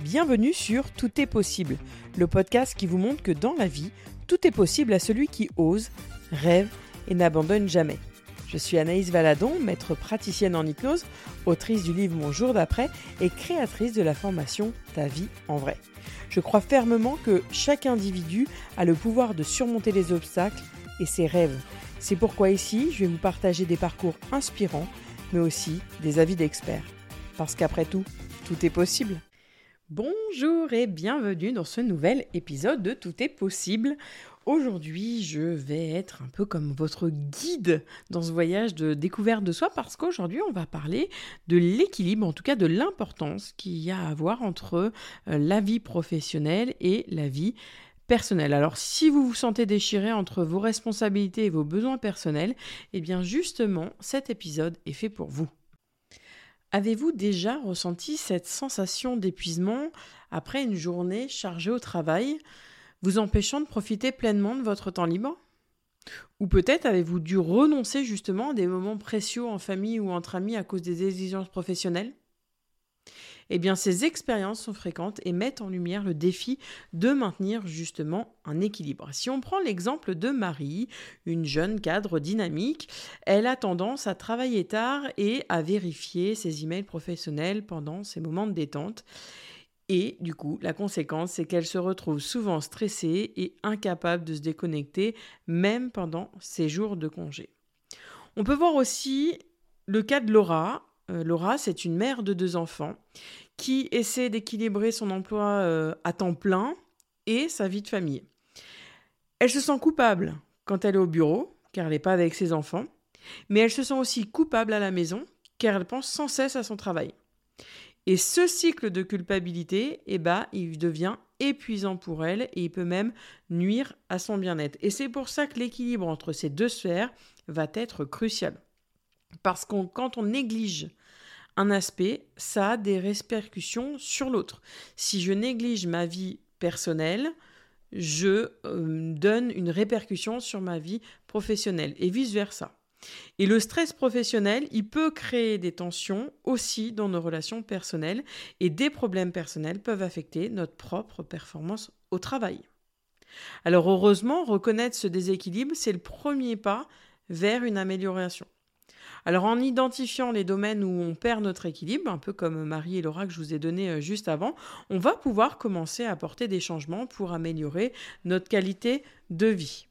Bienvenue sur Tout est possible, le podcast qui vous montre que dans la vie, tout est possible à celui qui ose, rêve et n'abandonne jamais. Je suis Anaïs Valadon, maître praticienne en hypnose, autrice du livre Mon jour d'après et créatrice de la formation Ta vie en vrai. Je crois fermement que chaque individu a le pouvoir de surmonter les obstacles et ses rêves. C'est pourquoi ici, je vais vous partager des parcours inspirants, mais aussi des avis d'experts. Parce qu'après tout, tout est possible. Bonjour et bienvenue dans ce nouvel épisode de Tout est possible. Aujourd'hui, je vais être un peu comme votre guide dans ce voyage de découverte de soi parce qu'aujourd'hui, on va parler de l'équilibre, en tout cas de l'importance qu'il y a à avoir entre euh, la vie professionnelle et la vie personnelle. Alors, si vous vous sentez déchiré entre vos responsabilités et vos besoins personnels, eh bien justement, cet épisode est fait pour vous. Avez-vous déjà ressenti cette sensation d'épuisement après une journée chargée au travail, vous empêchant de profiter pleinement de votre temps libre? Ou peut-être avez-vous dû renoncer justement à des moments précieux en famille ou entre amis à cause des exigences professionnelles? Eh ces expériences sont fréquentes et mettent en lumière le défi de maintenir justement un équilibre. Si on prend l'exemple de Marie, une jeune cadre dynamique, elle a tendance à travailler tard et à vérifier ses emails professionnels pendant ses moments de détente. Et du coup, la conséquence, c'est qu'elle se retrouve souvent stressée et incapable de se déconnecter, même pendant ses jours de congé. On peut voir aussi le cas de Laura, euh, Laura, c'est une mère de deux enfants qui essaie d'équilibrer son emploi euh, à temps plein et sa vie de famille. Elle se sent coupable quand elle est au bureau, car elle n'est pas avec ses enfants, mais elle se sent aussi coupable à la maison, car elle pense sans cesse à son travail. Et ce cycle de culpabilité, eh ben, il devient épuisant pour elle et il peut même nuire à son bien-être. Et c'est pour ça que l'équilibre entre ces deux sphères va être crucial. Parce que quand on néglige un aspect, ça a des répercussions sur l'autre. Si je néglige ma vie personnelle, je euh, donne une répercussion sur ma vie professionnelle et vice-versa. Et le stress professionnel, il peut créer des tensions aussi dans nos relations personnelles et des problèmes personnels peuvent affecter notre propre performance au travail. Alors heureusement, reconnaître ce déséquilibre, c'est le premier pas vers une amélioration. Alors en identifiant les domaines où on perd notre équilibre, un peu comme Marie et Laura que je vous ai donné euh, juste avant, on va pouvoir commencer à apporter des changements pour améliorer notre qualité de vie.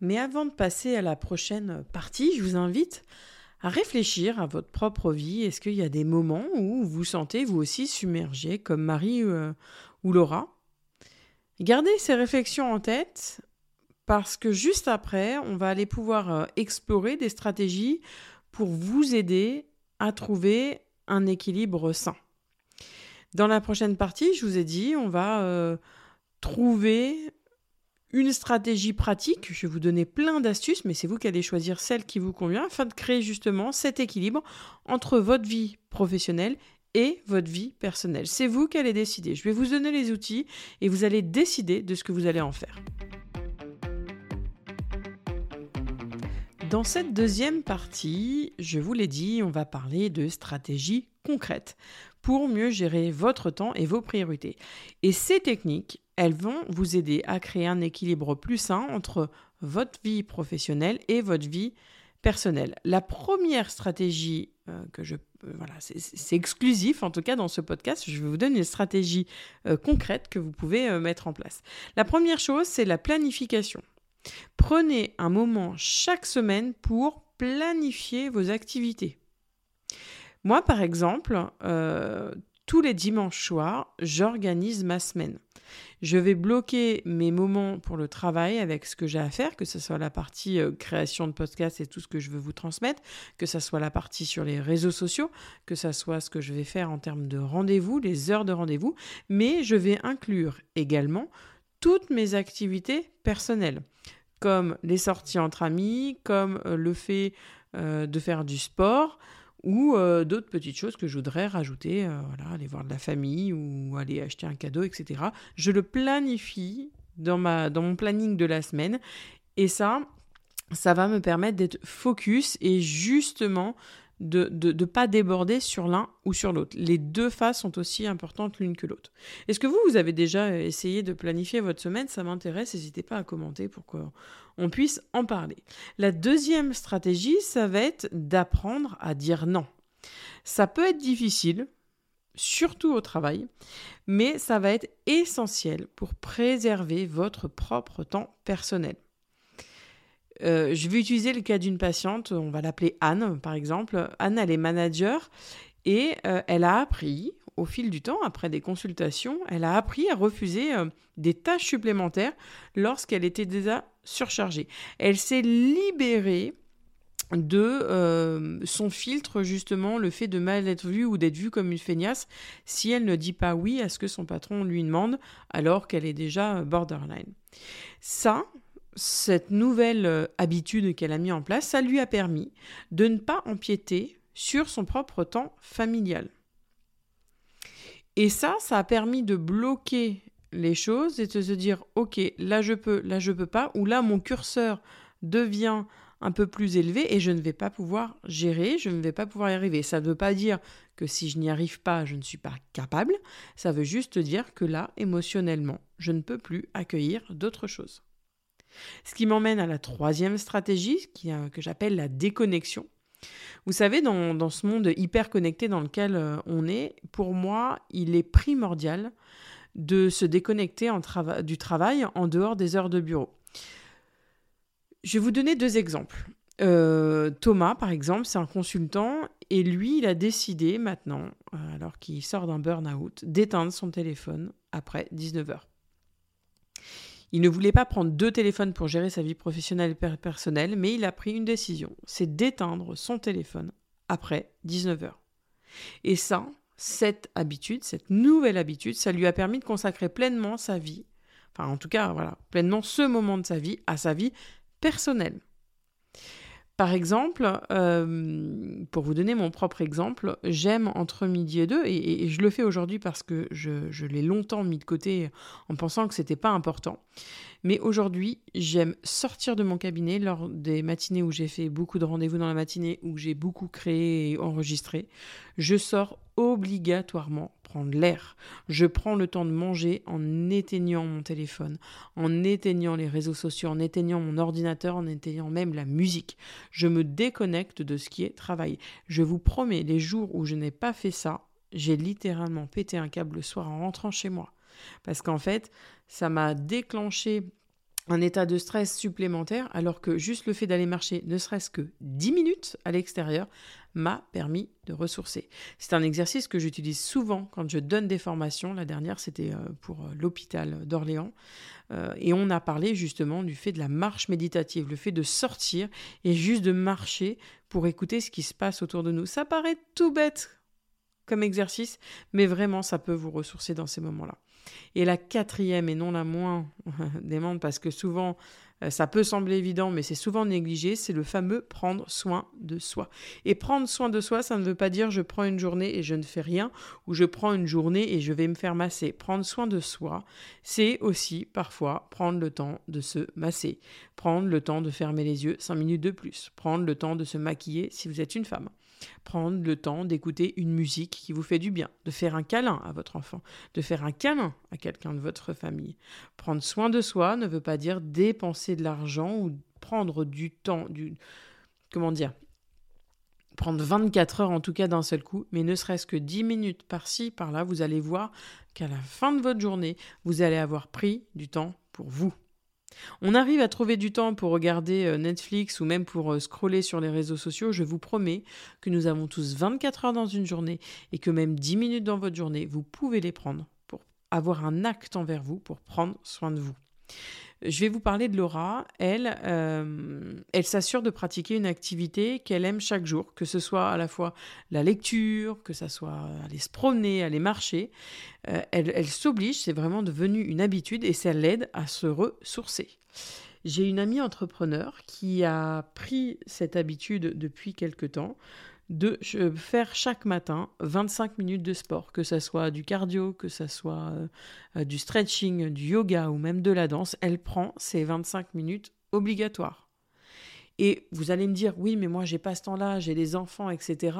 Mais avant de passer à la prochaine partie, je vous invite à réfléchir à votre propre vie. Est-ce qu'il y a des moments où vous sentez vous aussi submergé comme Marie euh, ou Laura? Gardez ces réflexions en tête parce que juste après, on va aller pouvoir euh, explorer des stratégies pour vous aider à trouver un équilibre sain. Dans la prochaine partie, je vous ai dit, on va euh, trouver une stratégie pratique. Je vais vous donner plein d'astuces, mais c'est vous qui allez choisir celle qui vous convient afin de créer justement cet équilibre entre votre vie professionnelle et votre vie personnelle. C'est vous qui allez décider. Je vais vous donner les outils et vous allez décider de ce que vous allez en faire. Dans cette deuxième partie, je vous l'ai dit, on va parler de stratégies concrètes pour mieux gérer votre temps et vos priorités. Et ces techniques, elles vont vous aider à créer un équilibre plus sain entre votre vie professionnelle et votre vie personnelle. La première stratégie euh, que je euh, voilà, c'est exclusif en tout cas dans ce podcast. Je vais vous donner une stratégie euh, concrète que vous pouvez mettre en place. La première chose, c'est la planification. Prenez un moment chaque semaine pour planifier vos activités. Moi, par exemple, euh, tous les dimanches soirs, j'organise ma semaine. Je vais bloquer mes moments pour le travail avec ce que j'ai à faire, que ce soit la partie euh, création de podcast et tout ce que je veux vous transmettre, que ce soit la partie sur les réseaux sociaux, que ce soit ce que je vais faire en termes de rendez-vous, les heures de rendez-vous, mais je vais inclure également toutes mes activités personnelles, comme les sorties entre amis, comme euh, le fait euh, de faire du sport ou euh, d'autres petites choses que je voudrais rajouter, aller voir de la famille ou aller acheter un cadeau, etc. Je le planifie dans mon planning de la semaine et ça, ça va me permettre d'être focus et justement de ne pas déborder sur l'un ou sur l'autre. Les deux phases sont aussi importantes l'une que l'autre. Est-ce que vous, vous avez déjà essayé de planifier votre semaine? Ça m'intéresse, n'hésitez pas à commenter pour qu'on puisse en parler. La deuxième stratégie, ça va être d'apprendre à dire non. Ça peut être difficile, surtout au travail, mais ça va être essentiel pour préserver votre propre temps personnel. Euh, je vais utiliser le cas d'une patiente, on va l'appeler Anne par exemple. Anne, elle est manager et euh, elle a appris au fil du temps, après des consultations, elle a appris à refuser euh, des tâches supplémentaires lorsqu'elle était déjà surchargée. Elle s'est libérée de son filtre justement le fait de mal être vue ou d'être vue comme une feignasse si elle ne dit pas oui à ce que son patron lui demande alors qu'elle est déjà borderline. Ça, cette nouvelle euh, habitude qu'elle a mis en place, ça lui a permis de ne pas empiéter sur son propre temps familial. Et ça, ça a permis de bloquer les choses et de se dire, ok, là je peux, là je peux pas, ou là mon curseur devient un peu plus élevé et je ne vais pas pouvoir gérer, je ne vais pas pouvoir y arriver. Ça ne veut pas dire que si je n'y arrive pas, je ne suis pas capable, ça veut juste dire que là, émotionnellement, je ne peux plus accueillir d'autres choses. Ce qui m'emmène à la troisième stratégie, euh, que j'appelle la déconnexion. Vous savez, dans, ce monde hyper connecté dans lequel euh, on est, pour moi, il est primordial de se déconnecter du travail en dehors des heures de bureau. Je vais vous donner deux exemples. Euh, Thomas, par exemple, c'est un consultant et lui, il a décidé maintenant, alors qu'il sort d'un burn-out, d'éteindre son téléphone après 19h. Il ne voulait pas prendre deux téléphones pour gérer sa vie professionnelle et personnelle, mais il a pris une décision, c'est d'éteindre son téléphone après 19h. Et ça, cette habitude, cette nouvelle habitude, ça lui a permis de consacrer pleinement sa vie, enfin en tout cas, voilà, pleinement ce moment de sa vie à sa vie personnelle. Par exemple, euh, pour vous donner mon propre exemple, j'aime entre midi et deux, et, je le fais aujourd'hui parce que je, l'ai longtemps mis de côté en pensant que c'était pas important. Mais aujourd'hui, j'aime sortir de mon cabinet lors des matinées où j'ai fait beaucoup de rendez-vous dans la matinée, où j'ai beaucoup créé et enregistré. Je sors obligatoirement prendre l'air. Je prends le temps de manger en éteignant mon téléphone, en éteignant les réseaux sociaux, en éteignant mon ordinateur, en éteignant même la musique. Je me déconnecte de ce qui est travail. Je vous promets, les jours où je n'ai pas fait ça, j'ai littéralement pété un câble le soir en rentrant chez moi. Parce qu'en fait, ça m'a déclenché un état de stress supplémentaire, alors que juste le fait d'aller marcher, ne serait-ce que 10 minutes à l'extérieur, m'a permis de ressourcer. C'est un exercice que j'utilise souvent quand je donne des formations. La dernière, c'était euh, pour euh, l'hôpital d'Orléans. Euh, et on a parlé justement du fait de la marche méditative, le fait de sortir et juste de marcher pour écouter ce qui se passe autour de nous. Ça paraît tout bête comme exercice, mais vraiment, ça peut vous ressourcer dans ces moments-là. Et la quatrième, et non la moins démente, parce que souvent, euh, ça peut sembler évident, mais c'est souvent négligé, c'est le fameux prendre soin de soi. Et prendre soin de soi, ça ne veut pas dire je prends une journée et je ne fais rien, ou je prends une journée et je vais me faire masser. Prendre soin de soi, c'est aussi parfois prendre le temps de se masser, prendre le temps de fermer les yeux cinq minutes de plus, prendre le temps de se maquiller si vous êtes une femme prendre le temps d'écouter une musique qui vous fait du bien, de faire un câlin à votre enfant, de faire un câlin à quelqu'un de votre famille. Prendre soin de soi ne veut pas dire dépenser de l'argent ou prendre du temps, du comment dire, prendre 24 heures en tout cas d'un seul coup, mais ne serait-ce que 10 minutes par-ci, par-là, vous allez voir qu'à la fin de votre journée, vous allez avoir pris du temps pour vous. On arrive à trouver du temps pour regarder euh, Netflix ou même pour euh, scroller sur les réseaux sociaux, je vous promets que nous avons tous 24 heures dans une journée et que même 10 minutes dans votre journée, vous pouvez les prendre pour avoir un acte envers vous, pour prendre soin de vous. Je vais vous parler de Laura. Elle, euh, elle s'assure de pratiquer une activité qu'elle aime chaque jour, que ce soit à la fois la lecture, que ce soit aller se promener, aller marcher. Euh, elle, s'oblige, c'est vraiment devenu une habitude et ça l'aide à se ressourcer. J'ai une amie entrepreneur qui a pris cette habitude depuis quelque temps de faire chaque matin 25 minutes de sport, que ce soit du cardio, que ce soit euh, euh, du stretching, du yoga ou même de la danse, elle prend ces 25 minutes obligatoires. Et vous allez me dire, oui, mais moi, j'ai pas ce temps-là, j'ai des enfants, etc.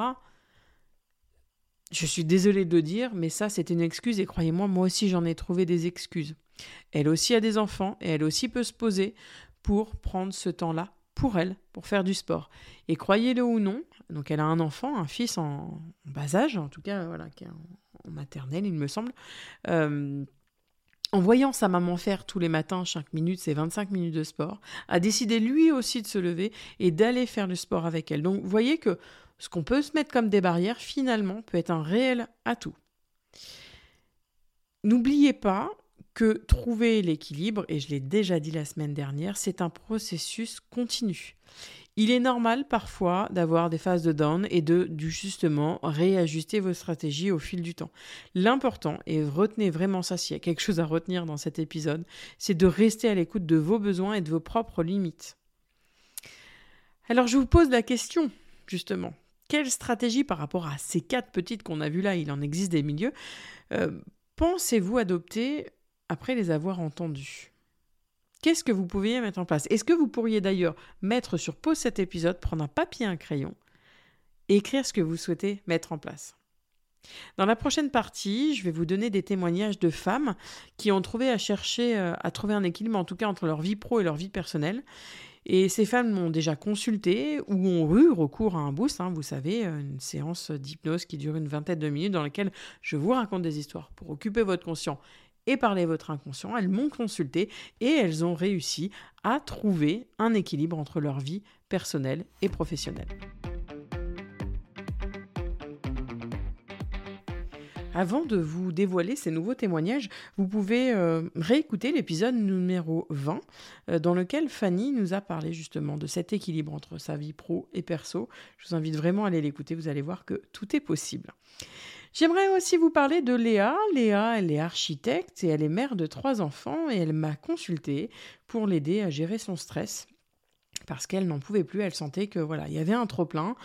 Je suis désolée de le dire, mais ça, c'est une excuse, et croyez-moi, moi aussi, j'en ai trouvé des excuses. Elle aussi a des enfants, et elle aussi peut se poser pour prendre ce temps-là pour elle, pour faire du sport. Et croyez-le ou non, donc elle a un enfant, un fils en, bas âge, en tout cas, voilà, qui est en, maternelle, il me semble. Euh, en voyant sa maman faire tous les matins, chaque minute, ses 25 minutes de sport, a décidé lui aussi de se lever et d'aller faire du sport avec elle. Donc vous voyez que ce qu'on peut se mettre comme des barrières, finalement, peut être un réel atout. N'oubliez pas que trouver l'équilibre, et je l'ai déjà dit la semaine dernière, c'est un processus continu. Il est normal parfois d'avoir des phases de down et de, justement réajuster vos stratégies au fil du temps. L'important, et retenez vraiment ça s'il y a quelque chose à retenir dans cet épisode, c'est de rester à l'écoute de vos besoins et de vos propres limites. Alors je vous pose la question, justement. Quelle stratégie par rapport à ces quatre petites qu'on a vues là, il en existe des milieux, euh, pensez-vous adopter après les avoir entendues Qu'est-ce que vous pourriez mettre en place? Est-ce que vous pourriez d'ailleurs mettre sur pause cet épisode, prendre un papier un crayon et écrire ce que vous souhaitez mettre en place? Dans la prochaine partie, je vais vous donner des témoignages de femmes qui ont trouvé à chercher euh, à trouver un équilibre, en tout cas entre leur vie pro et leur vie personnelle. Et ces femmes m'ont déjà consulté ou ont eu recours à un boost, hein, vous savez, une séance d'hypnose qui dure une vingtaine de minutes dans laquelle je vous raconte des histoires pour occuper votre conscient et parler votre inconscient. Elles m'ont consulté et elles ont réussi à trouver un équilibre entre leur vie personnelle et professionnelle. Avant de vous dévoiler ces nouveaux témoignages, vous pouvez euh, réécouter l'épisode numéro 20 euh, dans lequel Fanny nous a parlé justement de cet équilibre entre sa vie pro et perso. Je vous invite vraiment à aller l'écouter, vous allez voir que tout est possible. J'aimerais aussi vous parler de Léa. Léa, elle est architecte et elle est mère de trois enfants et elle m'a consulté pour l'aider à gérer son stress parce qu'elle n'en pouvait plus, elle sentait que voilà, il y avait un trop plein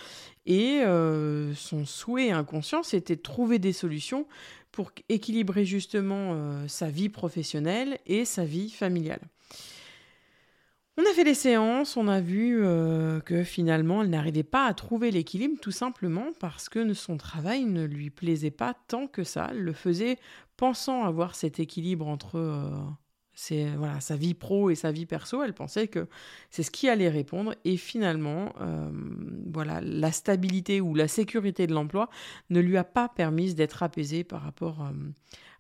et euh, son souhait inconscient c'était de trouver des solutions pour équilibrer justement euh, sa vie professionnelle et sa vie familiale. On a fait des séances, on a vu euh, que finalement elle n'arrivait pas à trouver l'équilibre tout simplement parce que son travail ne lui plaisait pas tant que ça. Elle le faisait pensant avoir cet équilibre entre euh, voilà, sa vie pro et sa vie perso. Elle pensait que c'est ce qui allait répondre et finalement euh, voilà, la stabilité ou la sécurité de l'emploi ne lui a pas permis d'être apaisée par rapport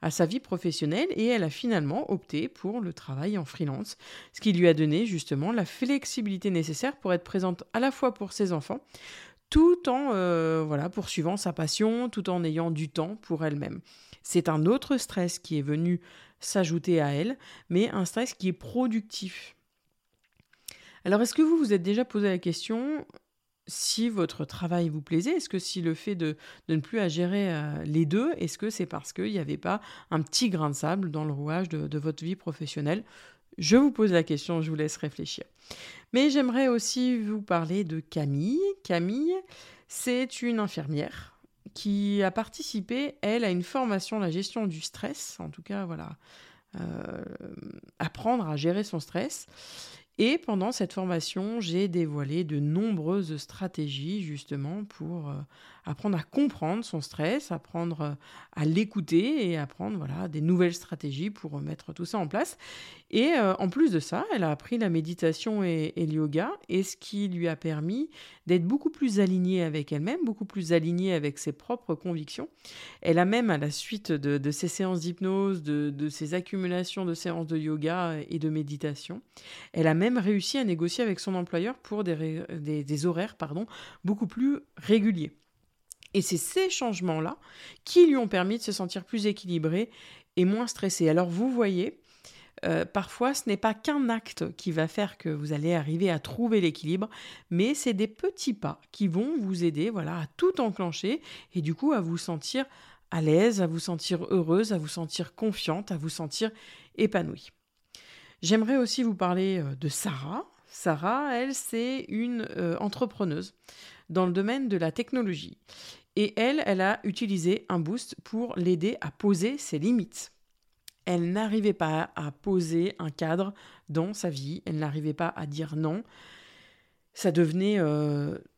à sa vie professionnelle et elle a finalement opté pour le travail en freelance, ce qui lui a donné justement la flexibilité nécessaire pour être présente à la fois pour ses enfants, tout en euh, voilà poursuivant sa passion, tout en ayant du temps pour elle-même. C'est un autre stress qui est venu s'ajouter à elle, mais un stress qui est productif. Alors est-ce que vous vous êtes déjà posé la question si votre travail vous plaisait Est-ce que si le fait de, ne plus à gérer euh, les deux, est-ce que c'est parce qu'il n'y avait pas un petit grain de sable dans le rouage de, votre vie professionnelle? Je vous pose la question, je vous laisse réfléchir. Mais j'aimerais aussi vous parler de Camille. Camille, c'est une infirmière qui a participé, elle, à une formation la gestion du stress, en tout cas, voilà, euh, apprendre à gérer son stress. Et pendant cette formation, j'ai dévoilé de nombreuses stratégies justement pour euh, apprendre à comprendre son stress, apprendre euh, à l'écouter et apprendre voilà, des nouvelles stratégies pour mettre tout ça en place. Et euh, en plus de ça, elle a appris la méditation et, le yoga, et ce qui lui a permis d'être beaucoup plus alignée avec elle-même, beaucoup plus alignée avec ses propres convictions. Elle a même, à la suite de, ses séances d'hypnose, de, ses accumulations de séances de yoga et de méditation, elle a même réussi à négocier avec son employeur pour des, des horaires pardon, beaucoup plus réguliers. Et c'est ces changements-là qui lui ont permis de se sentir plus équilibré et moins stressé. Alors vous voyez, euh, parfois ce n'est pas qu'un acte qui va faire que vous allez arriver à trouver l'équilibre, mais c'est des petits pas qui vont vous aider voilà, à tout enclencher et du coup à vous sentir à l'aise, à vous sentir heureuse, à vous sentir confiante, à vous sentir épanouie. J'aimerais aussi vous parler euh, de Sarah. Sarah, elle, c'est une euh, entrepreneuse dans le domaine de la technologie. Et elle, elle a utilisé un boost pour l'aider à poser ses limites. Elle n'arrivait pas à poser un cadre dans sa vie, elle n'arrivait pas à dire non. ça devenait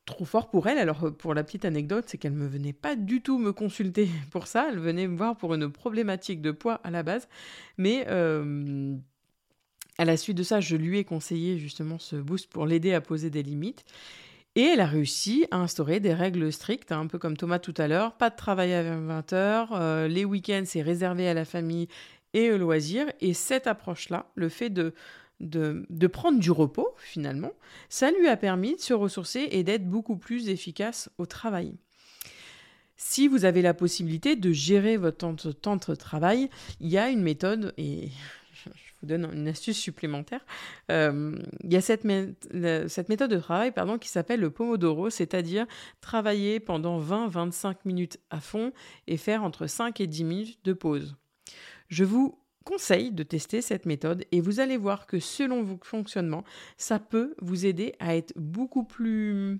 trop fort pour elle. Alors pour la petite anecdote, c'est qu'elle ne venait pas du tout me consulter pour ça, elle venait me voir pour une problématique de poids à la base, mais à la suite de ça, je lui ai conseillé justement ce boost pour l'aider à poser des limites. Et elle a réussi à instaurer des règles strictes, un peu comme Thomas tout à l'heure. Pas de travail à 20h, euh, les week-ends c'est réservé à la famille et au loisir. Et cette approche-là, le fait de, de, de, prendre du repos finalement, ça lui a permis de se ressourcer et d'être beaucoup plus efficace au travail. Si vous avez la possibilité de gérer votre temps de travail, il y a une méthode, et vous donne une astuce supplémentaire. Euh, il y a cette, méthode de travail pardon, qui s'appelle le Pomodoro, c'est-à-dire travailler pendant 20-25 minutes à fond et faire entre 5 et 10 minutes de pause. Je vous conseille de tester cette méthode et vous allez voir que selon vos fonctionnements, ça peut vous aider à être beaucoup plus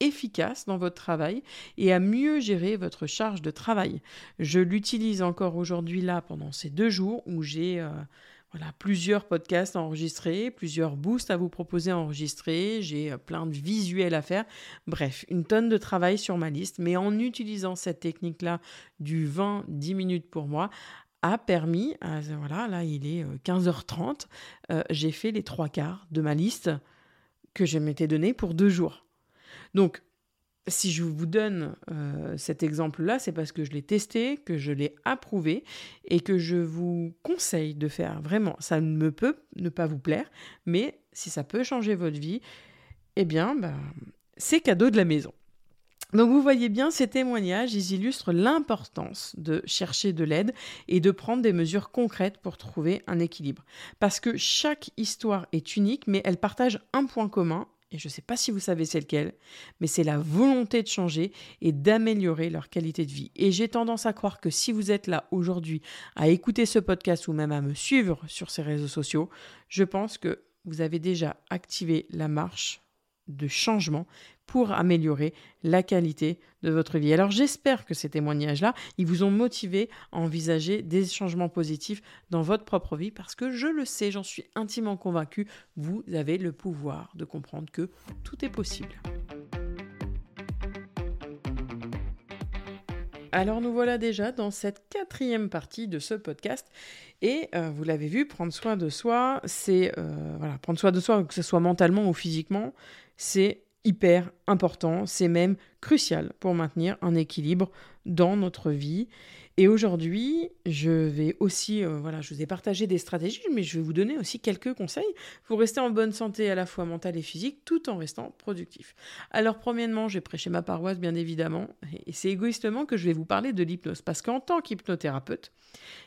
efficace dans votre travail et à mieux gérer votre charge de travail. Je l'utilise encore aujourd'hui là pendant ces deux jours où j'ai euh, voilà, plusieurs podcasts enregistrés, plusieurs boosts à vous proposer à enregistrer, j'ai euh, plein de visuels à faire. Bref, une tonne de travail sur ma liste, mais en utilisant cette technique-là du 20-10 minutes pour moi, a permis, voilà, là il est 15h30, euh, euh, j'ai fait les trois quarts de ma liste que je m'étais donnée pour deux jours. Donc, si je vous donne euh, cet exemple-là, c'est parce que je l'ai testé, que je l'ai approuvé et que je vous conseille de faire vraiment. Ça ne peut ne pas vous plaire, mais si ça peut changer votre vie, eh bien, bah, c'est cadeau de la maison. Donc vous voyez bien, ces témoignages, ils illustrent l'importance de chercher de l'aide et de prendre des mesures concrètes pour trouver un équilibre. Parce que chaque histoire est unique, mais elle partage un point commun et je ne sais pas si vous savez c'est lequel, mais c'est la volonté de changer et d'améliorer leur qualité de vie. Et j'ai tendance à croire que si vous êtes là aujourd'hui à écouter ce podcast ou même à me suivre sur ces réseaux sociaux, je pense que vous avez déjà activé la marche de changement pour améliorer la qualité de votre vie. Alors j'espère que ces témoignages-là, ils vous ont motivé à envisager des changements positifs dans votre propre vie parce que je le sais, j'en suis intimement convaincu, vous avez le pouvoir de comprendre que tout est possible. Alors nous voilà déjà dans cette quatrième partie de ce podcast et euh, vous l'avez vu, prendre soin de soi, c'est euh, prendre soin de soi que ce soit mentalement ou physiquement, c'est hyper important, c'est même crucial pour maintenir un équilibre dans notre vie. Et aujourd'hui, je vais aussi, euh, voilà, je vous ai partagé des stratégies, mais je vais vous donner aussi quelques conseils pour rester en bonne santé à la fois mentale et physique, tout en restant productif. Alors, premièrement, j'ai prêché ma paroisse, bien évidemment, et c'est égoïstement que je vais vous parler de l'hypnose, parce qu'en tant qu'hypnothérapeute,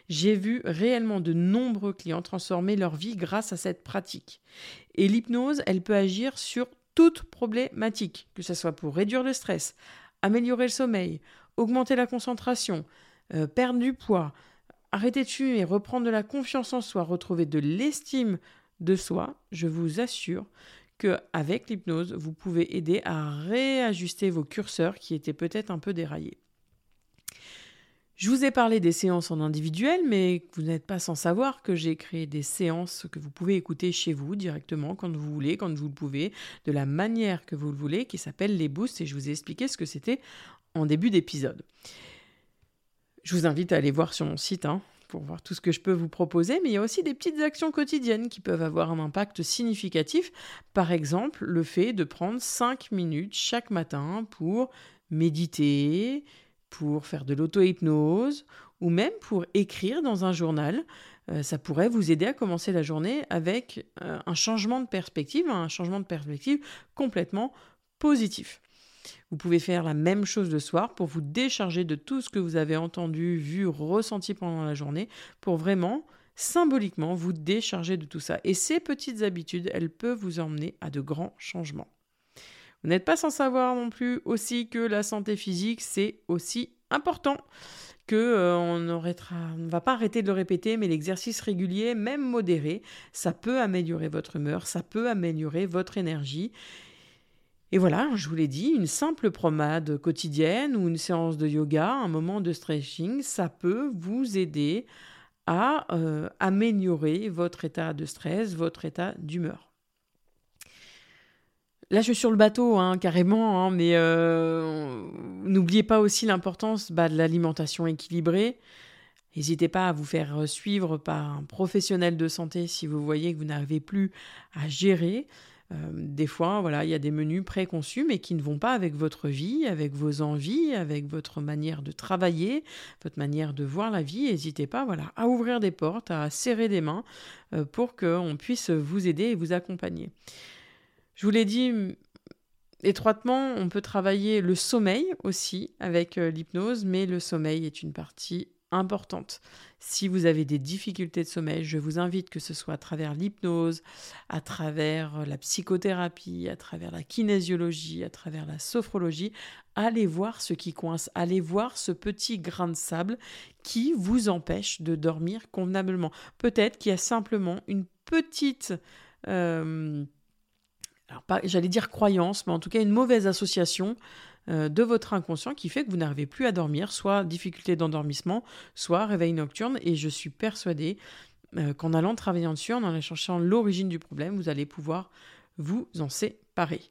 j'ai vu réellement de nombreux clients transformer leur vie grâce à cette pratique. Et l'hypnose, elle peut agir sur toute problématique, que ce soit pour réduire le stress, améliorer le sommeil, augmenter la concentration, euh, perdre du poids, arrêter de fumer, reprendre de la confiance en soi, retrouver de l'estime de soi, je vous assure que avec l'hypnose, vous pouvez aider à réajuster vos curseurs qui étaient peut-être un peu déraillés. Je vous ai parlé des séances en individuel, mais vous n'êtes pas sans savoir que j'ai créé des séances que vous pouvez écouter chez vous directement quand vous voulez, quand vous le pouvez, de la manière que vous le voulez, qui s'appelle les boosts, et je vous ai expliqué ce que c'était en début d'épisode. Je vous invite à aller voir sur mon site hein, pour voir tout ce que je peux vous proposer, mais il y a aussi des petites actions quotidiennes qui peuvent avoir un impact significatif. Par exemple, le fait de prendre 5 minutes chaque matin pour méditer, pour faire de l'auto-hypnose ou même pour écrire dans un journal. Euh, ça pourrait vous aider à commencer la journée avec euh, un changement de perspective, un changement de perspective complètement positif. Vous pouvez faire la même chose le soir pour vous décharger de tout ce que vous avez entendu, vu, ressenti pendant la journée, pour vraiment symboliquement vous décharger de tout ça. Et ces petites habitudes, elles peuvent vous emmener à de grands changements. Vous n'êtes pas sans savoir non plus aussi que la santé physique, c'est aussi important que euh, on ne va pas arrêter de le répéter, mais l'exercice régulier, même modéré, ça peut améliorer votre humeur, ça peut améliorer votre énergie. Et voilà, je vous l'ai dit, une simple promenade quotidienne ou une séance de yoga, un moment de stretching, ça peut vous aider à euh, améliorer votre état de stress, votre état d'humeur. Là, je suis sur le bateau, hein, carrément, hein, mais euh, n'oubliez pas aussi l'importance bah, de l'alimentation équilibrée. N'hésitez pas à vous faire suivre par un professionnel de santé si vous voyez que vous n'arrivez plus à gérer. Euh, des fois, voilà, il y a des menus préconçus, mais qui ne vont pas avec votre vie, avec vos envies, avec votre manière de travailler, votre manière de voir la vie. N'hésitez pas, voilà, à ouvrir des portes, à serrer des mains euh, pour qu'on puisse vous aider et vous accompagner. Je vous l'ai dit étroitement, on peut travailler le sommeil aussi avec euh, l'hypnose, mais le sommeil est une partie importante. Si vous avez des difficultés de sommeil, je vous invite que ce soit à travers l'hypnose, à travers euh, la psychothérapie, à travers la kinésiologie, à travers la sophrologie, allez voir ce qui coince, allez voir ce petit grain de sable qui vous empêche de dormir convenablement. Peut-être qu'il y a simplement une petite... Euh, j'allais dire croyance, mais en tout cas une mauvaise association euh, de votre inconscient qui fait que vous n'arrivez plus à dormir, soit difficulté d'endormissement, soit réveil nocturne. Et je suis persuadée euh, qu'en allant travailler dessus, en allant cherchant l'origine du problème, vous allez pouvoir vous en séparer.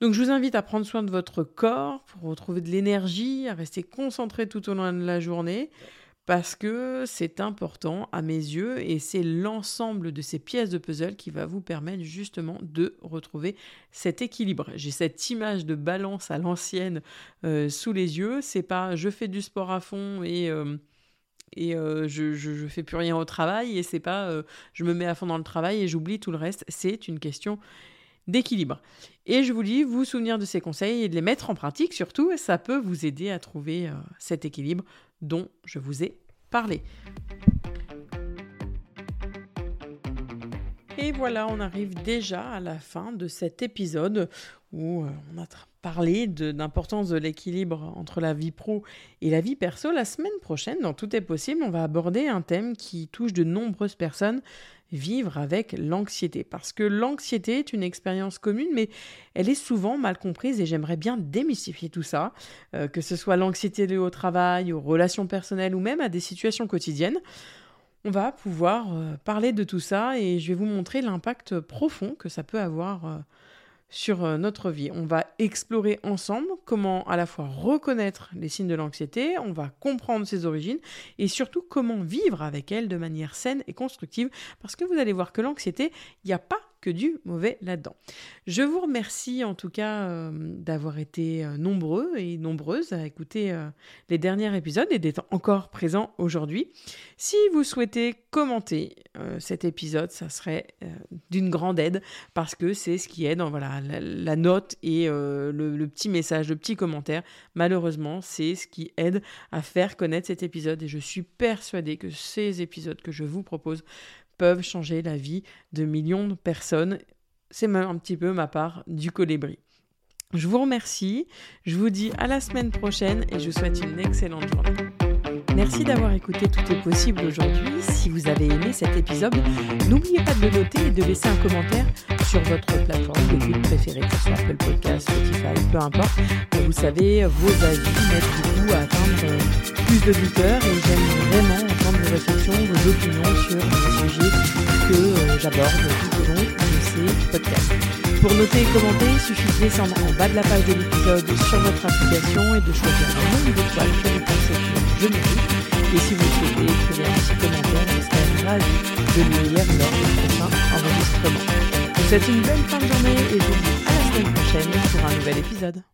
Donc je vous invite à prendre soin de votre corps pour retrouver de l'énergie, à rester concentré tout au long de la journée parce que c'est important à mes yeux et c'est l'ensemble de ces pièces de puzzle qui va vous permettre justement de retrouver cet équilibre. J'ai cette image de balance à l'ancienne euh, sous les yeux. C'est pas je fais du sport à fond et euh, euh, je, je, fais plus rien au travail et c'est pas je me mets à fond dans le travail et j'oublie tout le reste. C'est une question d'équilibre. Et je vous dis, vous souvenir de ces conseils et de les mettre en pratique surtout, ça peut vous aider à trouver cet équilibre dont je vous ai parlé. Et voilà, on arrive déjà à la fin de cet épisode où euh, on a parlé d'importance de, de l'équilibre entre la vie pro et la vie perso. La semaine prochaine, dans Tout est possible, on va aborder un thème qui touche de nombreuses personnes, vivre avec l'anxiété. Parce que l'anxiété est une expérience commune, mais elle est souvent mal comprise et j'aimerais bien démystifier tout ça, euh, que ce soit l'anxiété au travail, aux relations personnelles ou même à des situations quotidiennes. On va pouvoir euh, parler de tout ça et je vais vous montrer l'impact profond que ça peut avoir euh, sur euh, notre vie. On va explorer ensemble comment à la fois reconnaître les signes de l'anxiété, on va comprendre ses origines et surtout comment vivre avec elle de manière saine et constructive parce que vous allez voir que l'anxiété, il n'y a pas du mauvais là-dedans. Je vous remercie en tout cas euh, d'avoir été euh, nombreux et nombreuses à écouter euh, les derniers épisodes et d'être encore présents aujourd'hui. Si vous souhaitez commenter cet épisode, ça serait d'une grande aide parce que c'est ce qui aide, la, note et le, petit message, le petit commentaire. Malheureusement, c'est ce qui aide à faire connaître cet épisode et je suis persuadée que ces épisodes que je vous propose peuvent changer la vie de millions de personnes. C'est même un petit peu ma part du colibri. Je vous remercie, je vous dis à la semaine prochaine et je vous souhaite une excellente journée. Merci d'avoir écouté Tout est possible aujourd'hui. Si vous avez aimé cet épisode, n'oubliez pas de le noter et de laisser un commentaire sur votre plateforme d'écoute préférée, que ce soit Apple Podcast, Spotify, peu importe. Vous savez, vos avis m'aident beaucoup à atteindre plus d'auditeurs et j'aime vraiment entendre vos réflexions, vos opinions sur les sujets que euh, j'aborde tout au long de. Pour noter et commenter, il suffit de descendre en bas de la page de l'épisode sur votre application et de choisir un nombre d'étoiles que vous pensez que je mérite. Et si vous souhaitez écrire un petit commentaire, je serai ravi de le lire lors du prochain enregistrement. Je vous souhaite une belle fin de journée et je vous dis à la semaine prochaine pour un nouvel épisode.